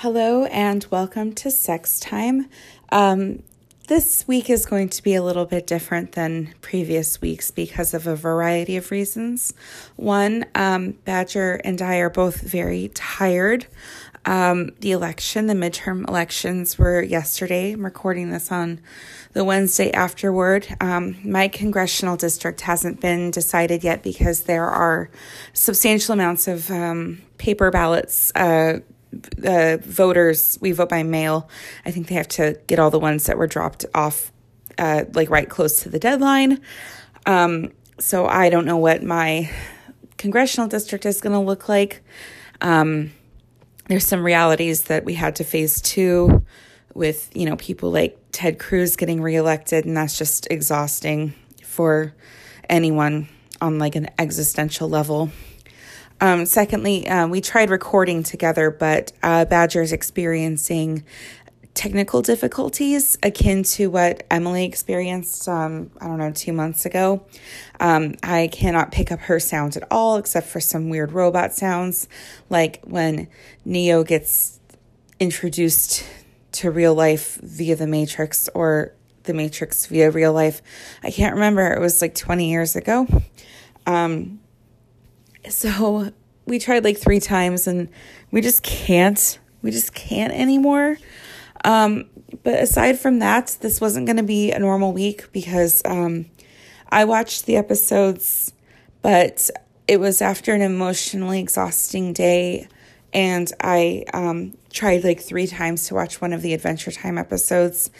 Hello and welcome to Sex Time. Um, this week is going to be a little bit different than previous weeks because of a variety of reasons. One, um, Badger and I are both very tired. Um, the election, the midterm elections were yesterday. I'm recording this on the Wednesday afterward. Um, my congressional district hasn't been decided yet because there are substantial amounts of um, paper ballots. Uh, uh, voters, we vote by mail. I think they have to get all the ones that were dropped off, uh, like right close to the deadline. Um, so I don't know what my congressional district is going to look like. Um, there's some realities that we had to face too, with you know people like Ted Cruz getting reelected, and that's just exhausting for anyone on like an existential level. Um, secondly, uh, we tried recording together, but uh, Badger's experiencing technical difficulties akin to what Emily experienced, um, I don't know, two months ago. Um, I cannot pick up her sounds at all, except for some weird robot sounds, like when Neo gets introduced to real life via the Matrix or the Matrix via real life. I can't remember. It was like 20 years ago. Um, so we tried like three times and we just can't. We just can't anymore. Um, but aside from that, this wasn't going to be a normal week because um, I watched the episodes, but it was after an emotionally exhausting day. And I um, tried like three times to watch one of the Adventure Time episodes,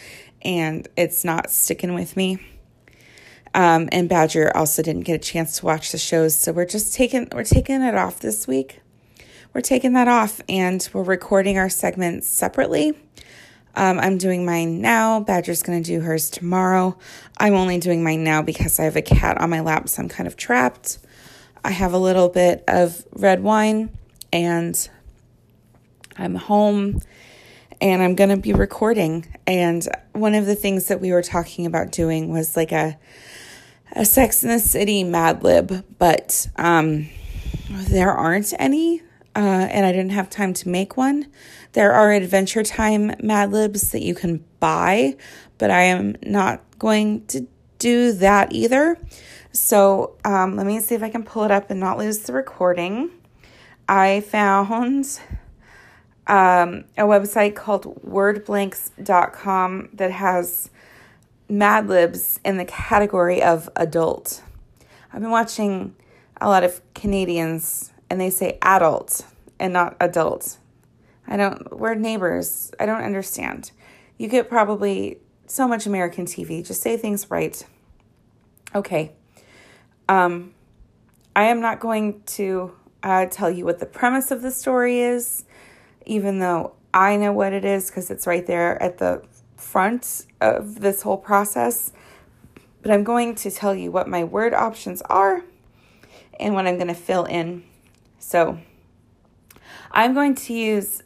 and it's not sticking with me. Um, and Badger also didn't get a chance to watch the shows, so we're just taking we're taking it off this week. We're taking that off, and we're recording our segments separately. Um, I'm doing mine now. Badger's going to do hers tomorrow. I'm only doing mine now because I have a cat on my lap, so I'm kind of trapped. I have a little bit of red wine, and I'm home and I'm going to be recording. And one of the things that we were talking about doing was like a a Sex in the City Mad Lib, but um, there aren't any, uh, and I didn't have time to make one. There are Adventure Time Mad Libs that you can buy, but I am not going to do that either. So um, let me see if I can pull it up and not lose the recording. I found um, a website called wordblanks.com that has Mad Libs in the category of adult. I've been watching a lot of Canadians and they say adult and not adult. I don't, we're neighbors. I don't understand. You get probably so much American TV. Just say things right. Okay. Um, I am not going to uh, tell you what the premise of the story is, even though I know what it is because it's right there at the front of this whole process, but I'm going to tell you what my word options are and what I'm going to fill in. So, I'm going to use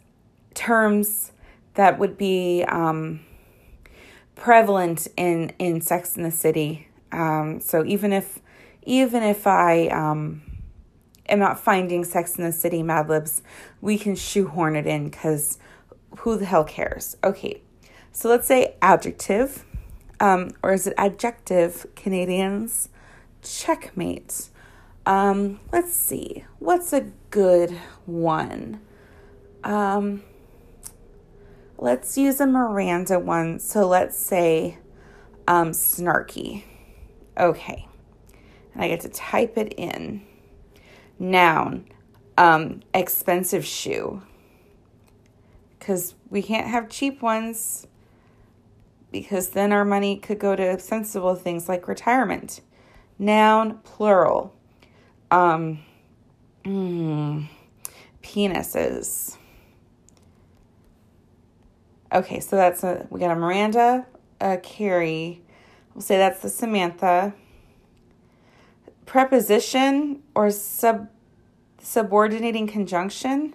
terms that would be um, prevalent in in Sex in the City. Um, so even if even if I um, am not finding Sex in the City Mad Libs, we can shoehorn it in because who the hell cares? Okay, so let's say adjective, um, or is it adjective, Canadians? Checkmate. Um, let's see. What's a good one? Um, let's use a Miranda one. So let's say um, snarky. Okay. And I get to type it in. Noun, um, expensive shoe. Because we can't have cheap ones because then our money could go to sensible things like retirement. Noun, plural. Um, mm, penises. Okay, so that's a we got a Miranda, a Carrie. We'll say that's the Samantha. Preposition or sub subordinating conjunction.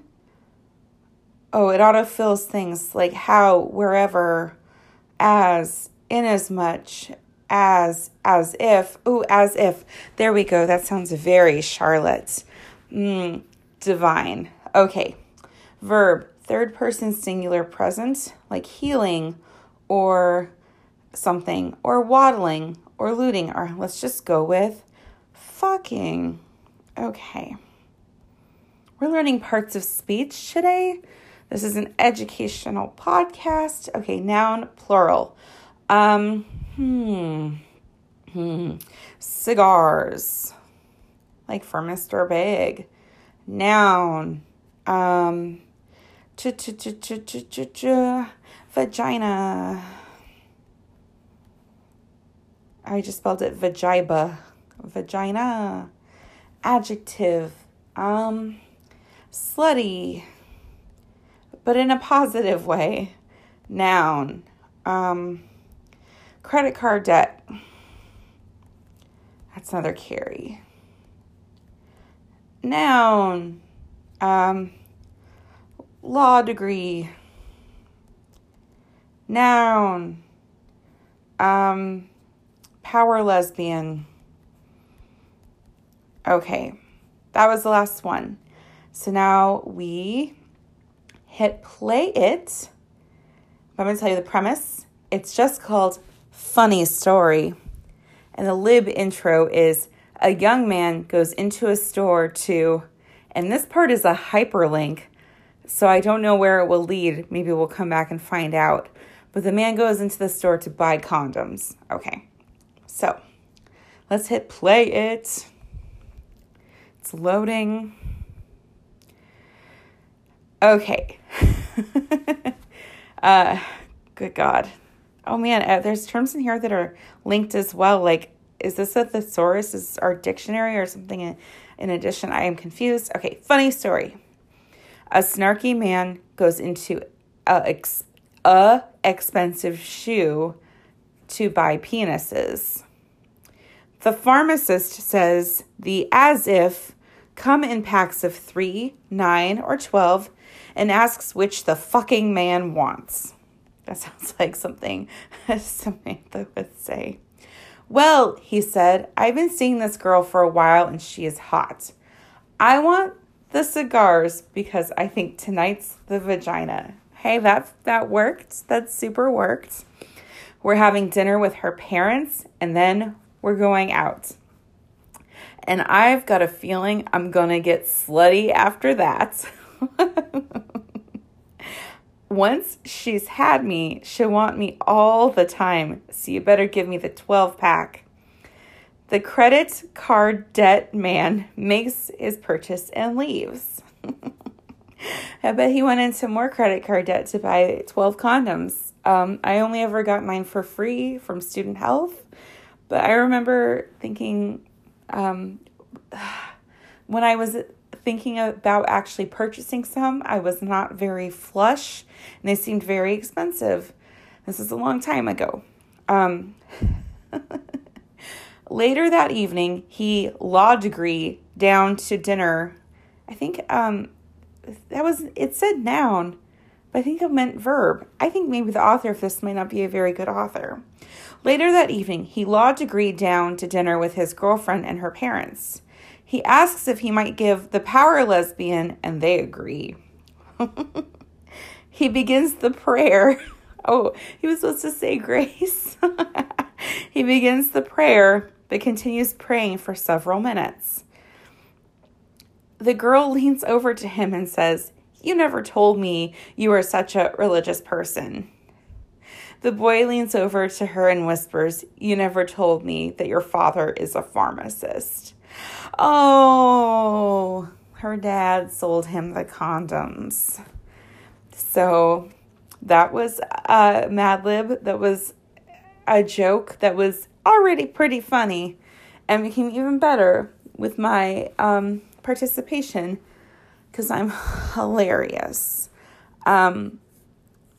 Oh, it autofills things like how, wherever, as, much as as if. Ooh, as if. There we go. That sounds very Charlotte. Mm, divine. Okay. Verb, third person singular present, like healing or something, or waddling or looting, or let's just go with fucking. Okay. We're learning parts of speech today. This is an educational podcast. Okay, noun plural. Um, hmm. Hmm. Cigars. Like for Mr. Big. Noun. Um vagina. I just spelled it vagiba. Vagina. Adjective. Um slutty. But in a positive way. Noun. Um credit card debt. That's another Carrie. Noun. Um, law degree. Noun. Um, power lesbian. Okay, that was the last one. So now we hit play it. I'm going to tell you the premise. It's just called Funny Story. And the lib intro is a young man goes into a store to, and this part is a hyperlink, so I don't know where it will lead. Maybe we'll come back and find out. But the man goes into the store to buy condoms. Okay, so let's hit play it. It's loading. Okay. uh, good God. Oh man, uh, there's terms in here that are linked as well, like is this a thesaurus? Is our dictionary or something in, in addition? I am confused. Okay, funny story. A snarky man goes into a, ex, a expensive shoe to buy penises. The pharmacist says the as if come in packs of three, nine, or 12 and asks which the fucking man wants. That sounds like something Samantha would say. Well, he said, I've been seeing this girl for a while and she is hot. I want the cigars because I think tonight's the vagina. Hey, that that worked. That super worked. We're having dinner with her parents and then we're going out. And I've got a feeling I'm going to get slutty after that. once she's had me, she'll want me all the time. So you better give me the 12 pack. The credit card debt man makes his purchase and leaves. I bet he went into more credit card debt to buy 12 condoms. Um, I only ever got mine for free from Student Health, but I remember thinking um, when I was thinking about actually purchasing some, I was not very flush and they seemed very expensive. This is a long time ago. Um, later that evening, he law degree down to dinner. I think um, that was, it said noun, but I think it meant verb. I think maybe the author of this might not be a very good author. Later that evening, he law degree down to dinner with his girlfriend and her parents. He asks if he might give the power lesbian, and they agree. he begins the prayer. Oh, he was supposed to say grace. he begins the prayer, but continues praying for several minutes. The girl leans over to him and says, You never told me you were such a religious person. The boy leans over to her and whispers, You never told me that your father is a pharmacist. Oh, her dad sold him the condoms. So that was a Mad Lib. That was a joke that was already pretty funny and became even better with my um, participation because I'm hilarious. Um,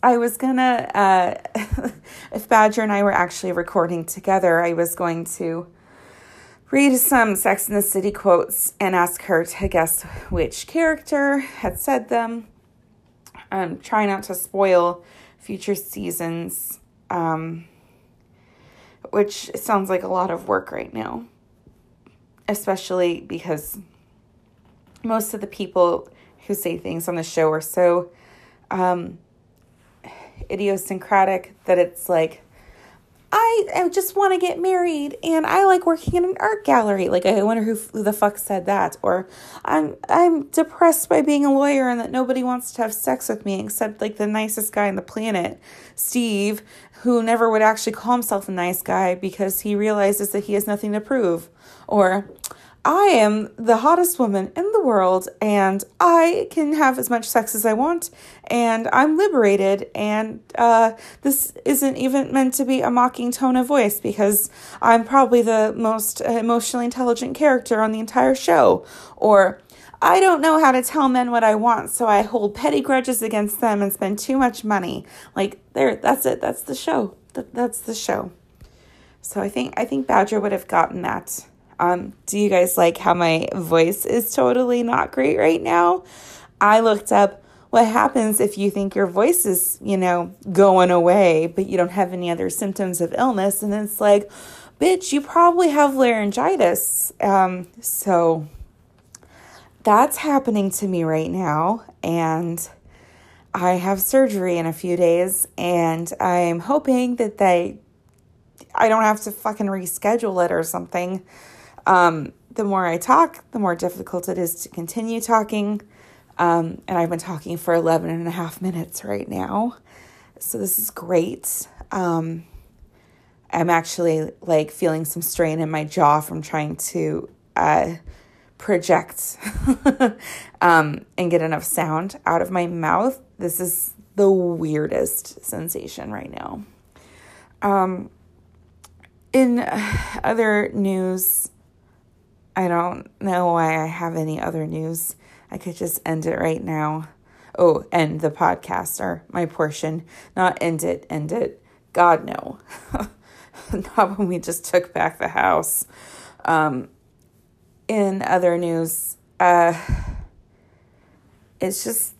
I was gonna, uh, if Badger and I were actually recording together, I was going to read some Sex in the City quotes and ask her to guess which character had said them. Um, try not to spoil future seasons, um, which sounds like a lot of work right now, especially because most of the people who say things on the show are so um, idiosyncratic that it's like, I, just want to get married and I like working in an art gallery. Like I wonder who, who the fuck said that. Or I'm I'm depressed by being a lawyer and that nobody wants to have sex with me except like the nicest guy on the planet, Steve, who never would actually call himself a nice guy because he realizes that he has nothing to prove. Or I am the hottest woman in the world and I can have as much sex as I want and I'm liberated. And uh, this isn't even meant to be a mocking tone of voice because I'm probably the most emotionally intelligent character on the entire show. Or I don't know how to tell men what I want, so I hold petty grudges against them and spend too much money. Like there, that's it. That's the show. That, that's the show. So I think I think Badger would have gotten that. Um, do you guys like how my voice is totally not great right now? I looked up what happens if you think your voice is, you know, going away, but you don't have any other symptoms of illness. And it's like, bitch, you probably have laryngitis. Um, so that's happening to me right now. And I have surgery in a few days, and I'm hoping that they, I don't have to fucking reschedule it or something um, the more I talk, the more difficult it is to continue talking. Um, and I've been talking for 11 and a half minutes right now. So this is great. Um, I'm actually like feeling some strain in my jaw from trying to uh, project um, and get enough sound out of my mouth. This is the weirdest sensation right now. Um, in other news, I don't know why I have any other news. I could just end it right now. Oh, end the podcast or my portion. Not end it, end it. God, no. Not when we just took back the house. Um, in other news, uh, it's just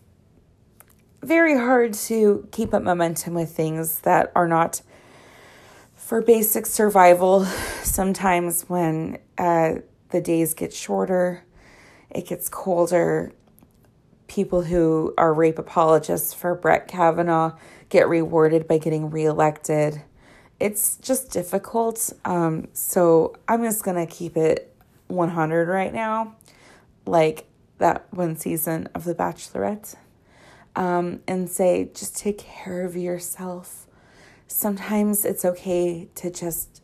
very hard to keep up momentum with things that are not for basic survival. Sometimes when uh, the days get shorter, it gets colder. People who are rape apologists for Brett Kavanaugh get rewarded by getting reelected. It's just difficult. Um, so I'm just going to keep it 100 right now, like that one season of The Bachelorette, um, and say just take care of yourself. Sometimes it's okay to just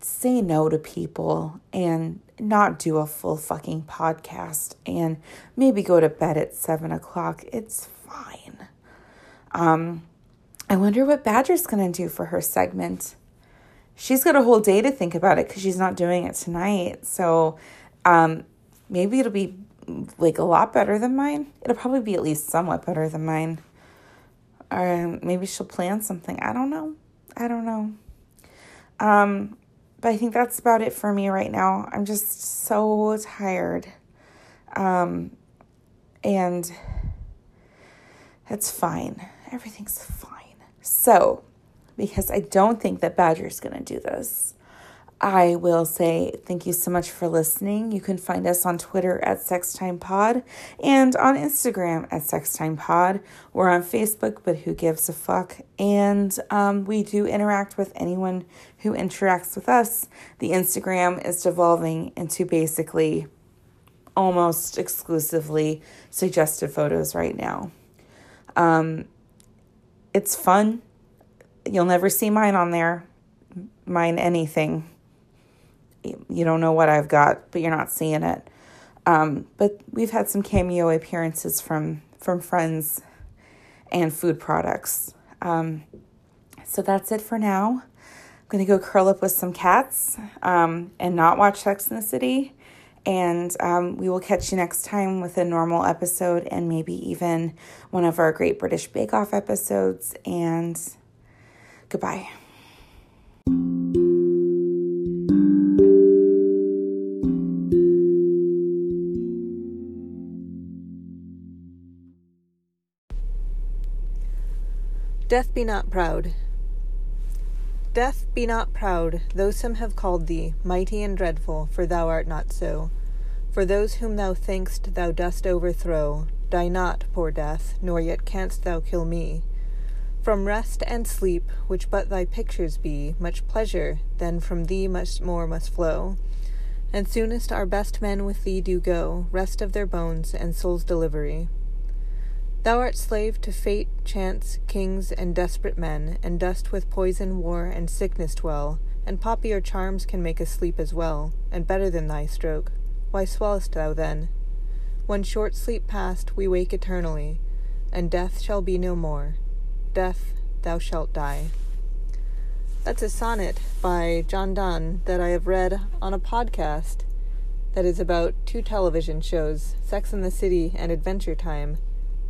say no to people and not do a full fucking podcast and maybe go to bed at seven o'clock. It's fine. Um, I wonder what Badger's gonna do for her segment. She's got a whole day to think about it because she's not doing it tonight. So um, maybe it'll be like a lot better than mine. It'll probably be at least somewhat better than mine. Or maybe she'll plan something. I don't know. I don't know. Um, but I think that's about it for me right now. I'm just so tired. Um, and it's fine. Everything's fine. So, because I don't think that Badger's going to do this, I will say thank you so much for listening. You can find us on Twitter at SexTimePod and on Instagram at SexTimePod. We're on Facebook, but who gives a fuck? And um, we do interact with anyone who interacts with us. The Instagram is devolving into basically almost exclusively suggested photos right now. Um, it's fun. You'll never see mine on there, mine anything you don't know what I've got, but you're not seeing it. Um, but we've had some cameo appearances from from friends and food products. Um, so that's it for now. I'm gonna go curl up with some cats um, and not watch Sex in the City. And um, we will catch you next time with a normal episode and maybe even one of our Great British Bake Off episodes. And goodbye. Death be not proud. Death be not proud, though some have called thee mighty and dreadful, for thou art not so. For those whom thou think'st thou dost overthrow, die not, poor death, nor yet canst thou kill me. From rest and sleep, which but thy pictures be, much pleasure then from thee much more must flow. And soonest our best men with thee do go, rest of their bones and soul's delivery. Thou art slave to fate, chance, kings, and desperate men, and dost with poison, war, and sickness dwell, and poppy or charms can make us sleep as well, and better than thy stroke. Why swellest thou then? When short sleep past, we wake eternally, and death shall be no more. Death, thou shalt die. That's a sonnet by John Donne that I have read on a podcast that is about two television shows, Sex and the City and Adventure Time,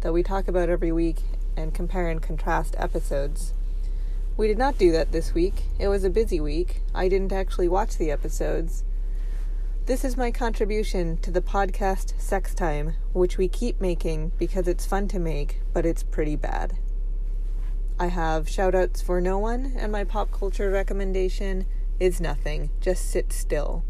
that we talk about every week and compare and contrast episodes. We did not do that this week. It was a busy week. I didn't actually watch the episodes. This is my contribution to the podcast Sex Time, which we keep making because it's fun to make, but it's pretty bad. I have shoutouts for no one, and my pop culture recommendation is nothing. Just sit still.